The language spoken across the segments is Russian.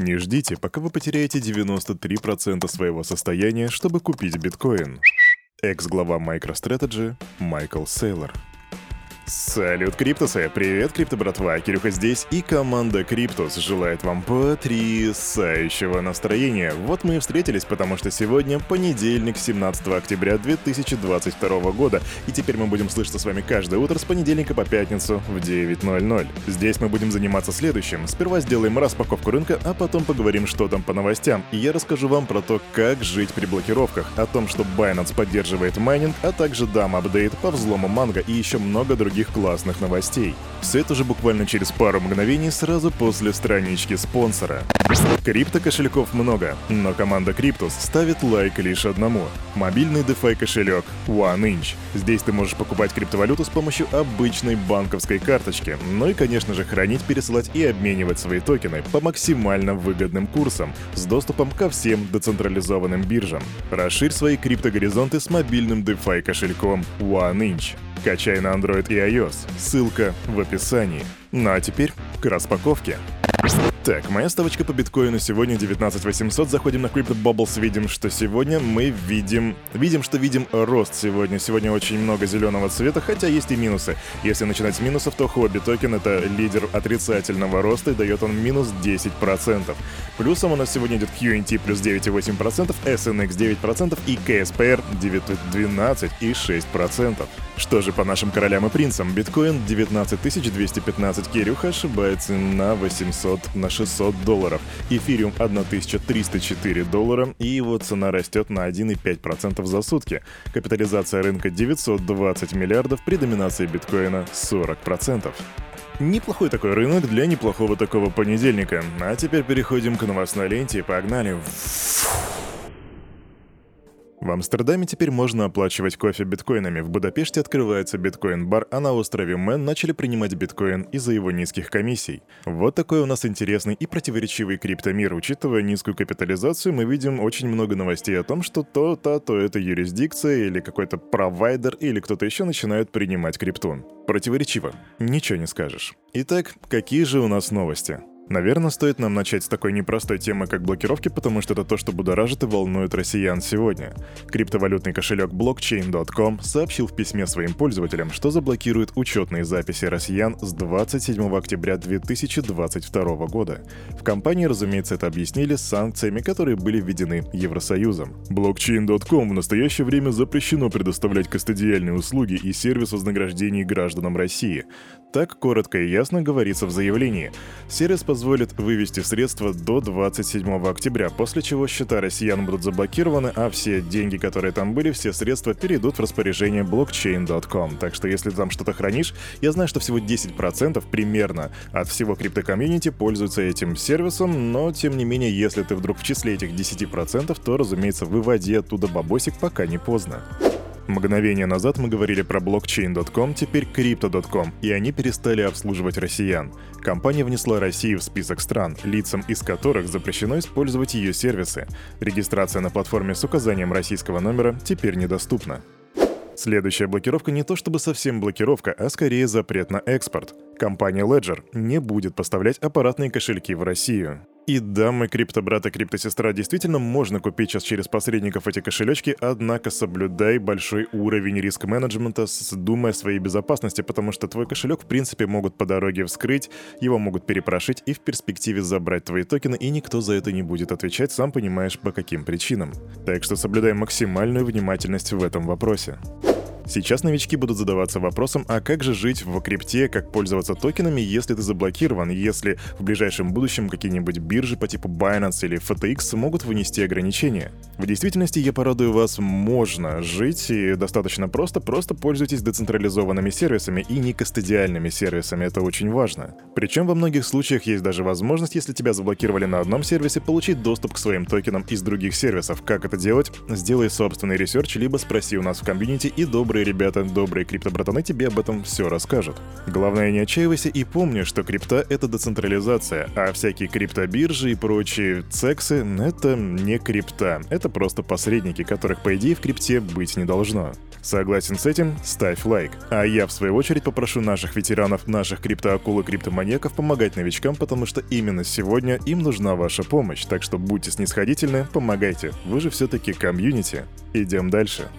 Не ждите, пока вы потеряете 93% своего состояния, чтобы купить биткоин. Экс-глава MicroStrategy Майкл Сейлор. Салют, Криптусы! Привет, Крипто братва! Кирюха здесь, и команда Криптус желает вам потрясающего настроения. Вот мы и встретились, потому что сегодня понедельник, 17 октября 2022 года, и теперь мы будем слышаться с вами каждое утро с понедельника по пятницу в 9.00. Здесь мы будем заниматься следующим. Сперва сделаем распаковку рынка, а потом поговорим, что там по новостям, и я расскажу вам про то, как жить при блокировках, о том, что Binance поддерживает майнинг, а также дам апдейт по взлому Mango и еще много других других классных новостей. Все это же буквально через пару мгновений сразу после странички спонсора. Крипто кошельков много, но команда Криптус ставит лайк лишь одному. Мобильный DeFi кошелек OneInch. Здесь ты можешь покупать криптовалюту с помощью обычной банковской карточки. Ну и, конечно же, хранить, пересылать и обменивать свои токены по максимально выгодным курсам с доступом ко всем децентрализованным биржам. Расширь свои криптогоризонты с мобильным DeFi кошельком OneInch. Качай на Android и iOS. Ссылка в описании. Ну а теперь к распаковке. Так, моя ставочка по биткоину сегодня 19800. Заходим на Crypto Bubbles, видим, что сегодня мы видим... Видим, что видим рост сегодня. Сегодня очень много зеленого цвета, хотя есть и минусы. Если начинать с минусов, то Хобби токен — это лидер отрицательного роста и дает он минус 10%. Плюсом у нас сегодня идет QNT плюс 9,8%, SNX 9% и KSPR 12,6%. Что же по нашим королям и принцам? Биткоин 19215, Кирюха ошибается на 800, на 600 долларов. Эфириум 1304 доллара, и его цена растет на 1,5% за сутки. Капитализация рынка 920 миллиардов, при доминации биткоина 40%. Неплохой такой рынок для неплохого такого понедельника. А теперь переходим к новостной ленте. Погнали. Фу. В Амстердаме теперь можно оплачивать кофе биткоинами. В Будапеште открывается биткоин-бар, а на острове Мэн начали принимать биткоин из-за его низких комиссий. Вот такой у нас интересный и противоречивый криптомир. Учитывая низкую капитализацию, мы видим очень много новостей о том, что то-то, то это юрисдикция или какой-то провайдер или кто-то еще начинают принимать крипту. Противоречиво. Ничего не скажешь. Итак, какие же у нас новости? Наверное, стоит нам начать с такой непростой темы, как блокировки, потому что это то, что будоражит и волнует россиян сегодня. Криптовалютный кошелек blockchain.com сообщил в письме своим пользователям, что заблокирует учетные записи россиян с 27 октября 2022 года. В компании, разумеется, это объяснили санкциями, которые были введены Евросоюзом. Blockchain.com в настоящее время запрещено предоставлять кастодиальные услуги и сервис вознаграждений гражданам России. Так коротко и ясно говорится в заявлении. Сервис позволит вывести средства до 27 октября, после чего счета россиян будут заблокированы, а все деньги, которые там были, все средства перейдут в распоряжение blockchain.com. Так что если там что-то хранишь, я знаю, что всего 10% примерно от всего криптокомьюнити пользуются этим сервисом, но тем не менее, если ты вдруг в числе этих 10%, то, разумеется, выводи оттуда бабосик, пока не поздно. Мгновение назад мы говорили про blockchain.com, теперь crypto.com, и они перестали обслуживать россиян. Компания внесла Россию в список стран, лицам из которых запрещено использовать ее сервисы. Регистрация на платформе с указанием российского номера теперь недоступна. Следующая блокировка не то чтобы совсем блокировка, а скорее запрет на экспорт. Компания Ledger не будет поставлять аппаратные кошельки в Россию. И да, мой криптобрат и криптосестра, действительно можно купить сейчас через посредников эти кошелечки, однако соблюдай большой уровень риск-менеджмента, думая о своей безопасности, потому что твой кошелек в принципе могут по дороге вскрыть, его могут перепрошить и в перспективе забрать твои токены, и никто за это не будет отвечать, сам понимаешь по каким причинам. Так что соблюдай максимальную внимательность в этом вопросе. Сейчас новички будут задаваться вопросом, а как же жить в крипте, как пользоваться токенами, если ты заблокирован, если в ближайшем будущем какие-нибудь биржи по типу Binance или FTX могут вынести ограничения. В действительности, я порадую вас, можно жить и достаточно просто, просто пользуйтесь децентрализованными сервисами и не кастодиальными сервисами, это очень важно. Причем во многих случаях есть даже возможность, если тебя заблокировали на одном сервисе, получить доступ к своим токенам из других сервисов. Как это делать? Сделай собственный research, либо спроси у нас в комьюнити и добрый добрые ребята, добрые криптобратаны тебе об этом все расскажут. Главное, не отчаивайся и помни, что крипта — это децентрализация, а всякие криптобиржи и прочие цексы — это не крипта. Это просто посредники, которых, по идее, в крипте быть не должно. Согласен с этим? Ставь лайк. А я, в свою очередь, попрошу наших ветеранов, наших криптоакул и криптоманьяков помогать новичкам, потому что именно сегодня им нужна ваша помощь. Так что будьте снисходительны, помогайте. Вы же все-таки комьюнити. Идем дальше.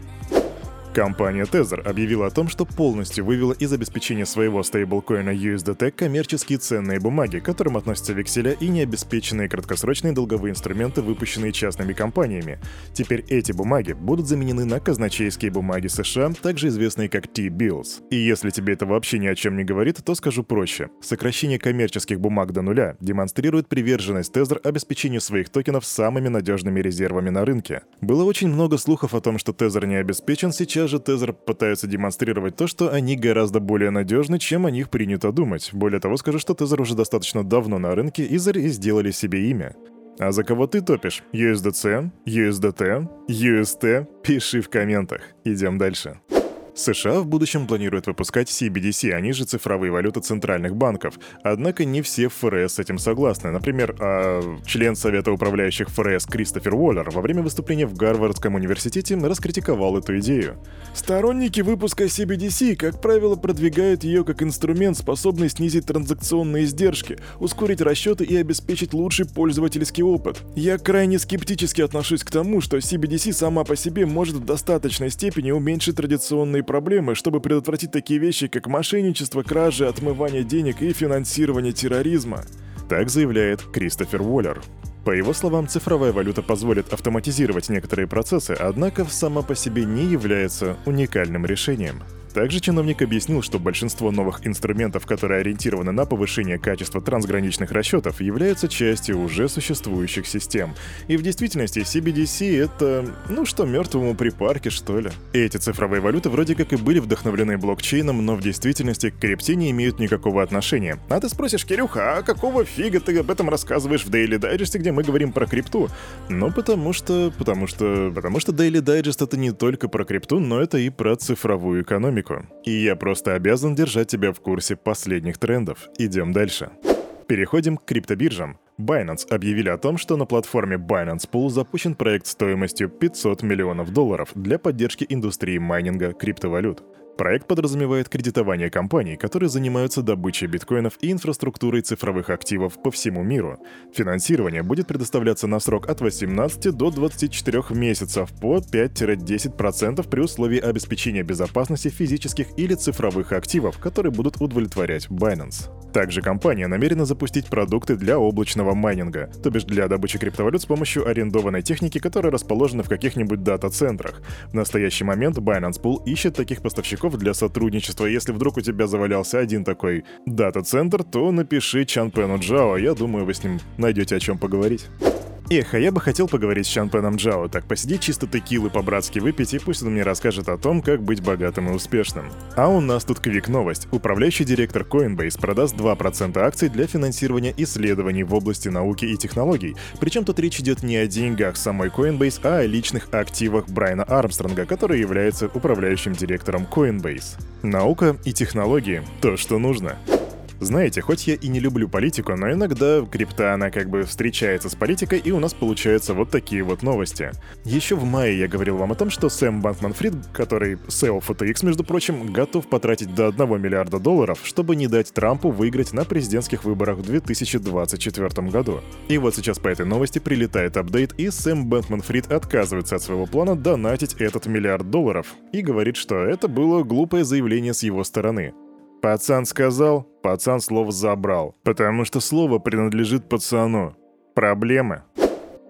Компания Tether объявила о том, что полностью вывела из обеспечения своего стейблкоина USDT коммерческие ценные бумаги, к которым относятся векселя и необеспеченные краткосрочные долговые инструменты, выпущенные частными компаниями. Теперь эти бумаги будут заменены на казначейские бумаги США, также известные как T-bills. И если тебе это вообще ни о чем не говорит, то скажу проще. Сокращение коммерческих бумаг до нуля демонстрирует приверженность Tether обеспечению своих токенов самыми надежными резервами на рынке. Было очень много слухов о том, что Tether не обеспечен сейчас Сейчас же Тезер пытаются демонстрировать то, что они гораздо более надежны, чем о них принято думать. Более того, скажу, что Тезер уже достаточно давно на рынке и сделали себе имя. А за кого ты топишь? USDC? USDT? UST? Пиши в комментах. Идем дальше. США в будущем планируют выпускать CBDC, они же цифровые валюты центральных банков. Однако не все в ФРС с этим согласны. Например, а, член Совета управляющих ФРС Кристофер Уоллер во время выступления в Гарвардском университете раскритиковал эту идею. Сторонники выпуска CBDC, как правило, продвигают ее как инструмент, способный снизить транзакционные издержки, ускорить расчеты и обеспечить лучший пользовательский опыт. Я крайне скептически отношусь к тому, что CBDC сама по себе может в достаточной степени уменьшить традиционные проблемы, чтобы предотвратить такие вещи, как мошенничество, кражи, отмывание денег и финансирование терроризма. Так заявляет Кристофер Уоллер. По его словам, цифровая валюта позволит автоматизировать некоторые процессы, однако сама по себе не является уникальным решением. Также чиновник объяснил, что большинство новых инструментов, которые ориентированы на повышение качества трансграничных расчетов, являются частью уже существующих систем. И в действительности CBDC — это, ну что, мертвому припарке, что ли. Эти цифровые валюты вроде как и были вдохновлены блокчейном, но в действительности к крипте не имеют никакого отношения. А ты спросишь, Кирюха, а какого фига ты об этом рассказываешь в Daily Digest, где мы говорим про крипту? Ну, потому что... потому что... потому что Daily Digest — это не только про крипту, но это и про цифровую экономику экономику. И я просто обязан держать тебя в курсе последних трендов. Идем дальше. Переходим к криптобиржам. Binance объявили о том, что на платформе Binance Pool запущен проект стоимостью 500 миллионов долларов для поддержки индустрии майнинга криптовалют. Проект подразумевает кредитование компаний, которые занимаются добычей биткоинов и инфраструктурой цифровых активов по всему миру. Финансирование будет предоставляться на срок от 18 до 24 месяцев по 5-10% при условии обеспечения безопасности физических или цифровых активов, которые будут удовлетворять Binance. Также компания намерена запустить продукты для облачного майнинга, то бишь для добычи криптовалют с помощью арендованной техники, которая расположена в каких-нибудь дата-центрах. В настоящий момент Binance Pool ищет таких поставщиков для сотрудничества. Если вдруг у тебя завалялся один такой дата-центр, то напиши Чанпену Джао, я думаю, вы с ним найдете о чем поговорить. Эх, а я бы хотел поговорить с Чанпеном Джао, так посидеть чисто текилы по-братски выпить, и пусть он мне расскажет о том, как быть богатым и успешным. А у нас тут квик-новость. Управляющий директор Coinbase продаст 2% акций для финансирования исследований в области науки и технологий. Причем тут речь идет не о деньгах самой Coinbase, а о личных активах Брайана Армстронга, который является управляющим директором Coinbase. Наука и технологии — то, что нужно. Знаете, хоть я и не люблю политику, но иногда крипта, она как бы встречается с политикой, и у нас получаются вот такие вот новости. Еще в мае я говорил вам о том, что Сэм Банкман-Фрид, который SEO FTX, между прочим, готов потратить до 1 миллиарда долларов, чтобы не дать Трампу выиграть на президентских выборах в 2024 году. И вот сейчас по этой новости прилетает апдейт, и Сэм Бэнкман-Фрид отказывается от своего плана донатить этот миллиард долларов и говорит, что это было глупое заявление с его стороны. Пацан сказал, пацан слово забрал, потому что слово принадлежит пацану. Проблемы.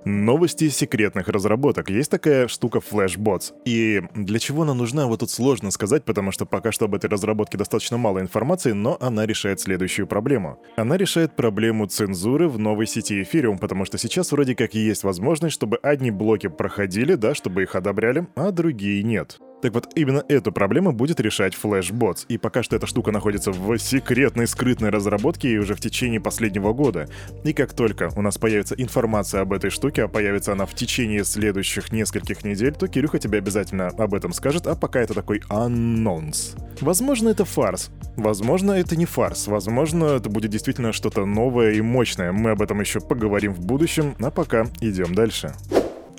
Новости секретных разработок. Есть такая штука Flashbots. И для чего она нужна, вот тут сложно сказать, потому что пока что об этой разработке достаточно мало информации, но она решает следующую проблему. Она решает проблему цензуры в новой сети Ethereum, потому что сейчас вроде как есть возможность, чтобы одни блоки проходили, да, чтобы их одобряли, а другие нет. Так вот, именно эту проблему будет решать Flashbots, и пока что эта штука находится в секретной скрытной разработке и уже в течение последнего года. И как только у нас появится информация об этой штуке, а появится она в течение следующих нескольких недель, то Кирюха тебе обязательно об этом скажет, а пока это такой анонс. Возможно, это фарс. Возможно, это не фарс. Возможно, это будет действительно что-то новое и мощное. Мы об этом еще поговорим в будущем, а пока идем дальше.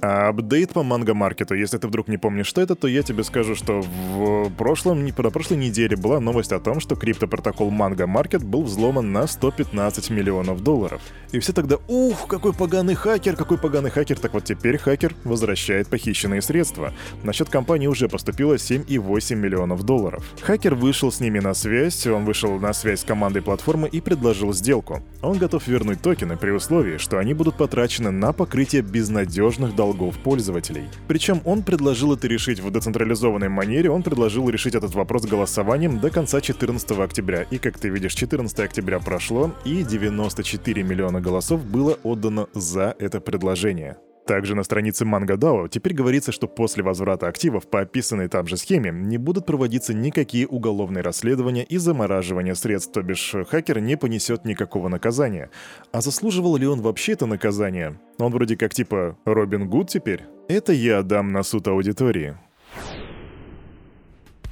А апдейт по манго-маркету. Если ты вдруг не помнишь, что это, то я тебе скажу, что в прошлом, не на прошлой неделе была новость о том, что криптопротокол Манго Маркет был взломан на 115 миллионов долларов. И все тогда, ух, какой поганый хакер, какой поганый хакер. Так вот теперь хакер возвращает похищенные средства. На счет компании уже поступило 7,8 миллионов долларов. Хакер вышел с ними на связь, он вышел на связь с командой платформы и предложил сделку. Он готов вернуть токены при условии, что они будут потрачены на покрытие безнадежных долгов долгов пользователей. Причем он предложил это решить в децентрализованной манере, он предложил решить этот вопрос голосованием до конца 14 октября. И как ты видишь, 14 октября прошло, и 94 миллиона голосов было отдано за это предложение. Также на странице Mango DAO теперь говорится, что после возврата активов по описанной там же схеме не будут проводиться никакие уголовные расследования и замораживания средств, то бишь хакер не понесет никакого наказания. А заслуживал ли он вообще это наказание? Он вроде как типа Робин Гуд теперь? Это я дам на суд аудитории.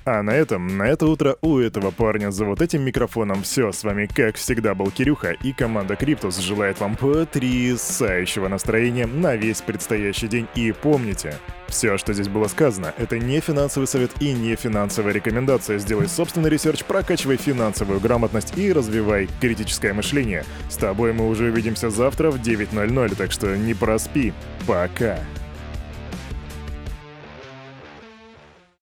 А на этом, на это утро у этого парня за вот этим микрофоном все. С вами, как всегда, был Кирюха, и команда Криптус желает вам потрясающего настроения на весь предстоящий день. И помните, все, что здесь было сказано, это не финансовый совет и не финансовая рекомендация. Сделай собственный research, прокачивай финансовую грамотность и развивай критическое мышление. С тобой мы уже увидимся завтра в 9.00, так что не проспи. Пока.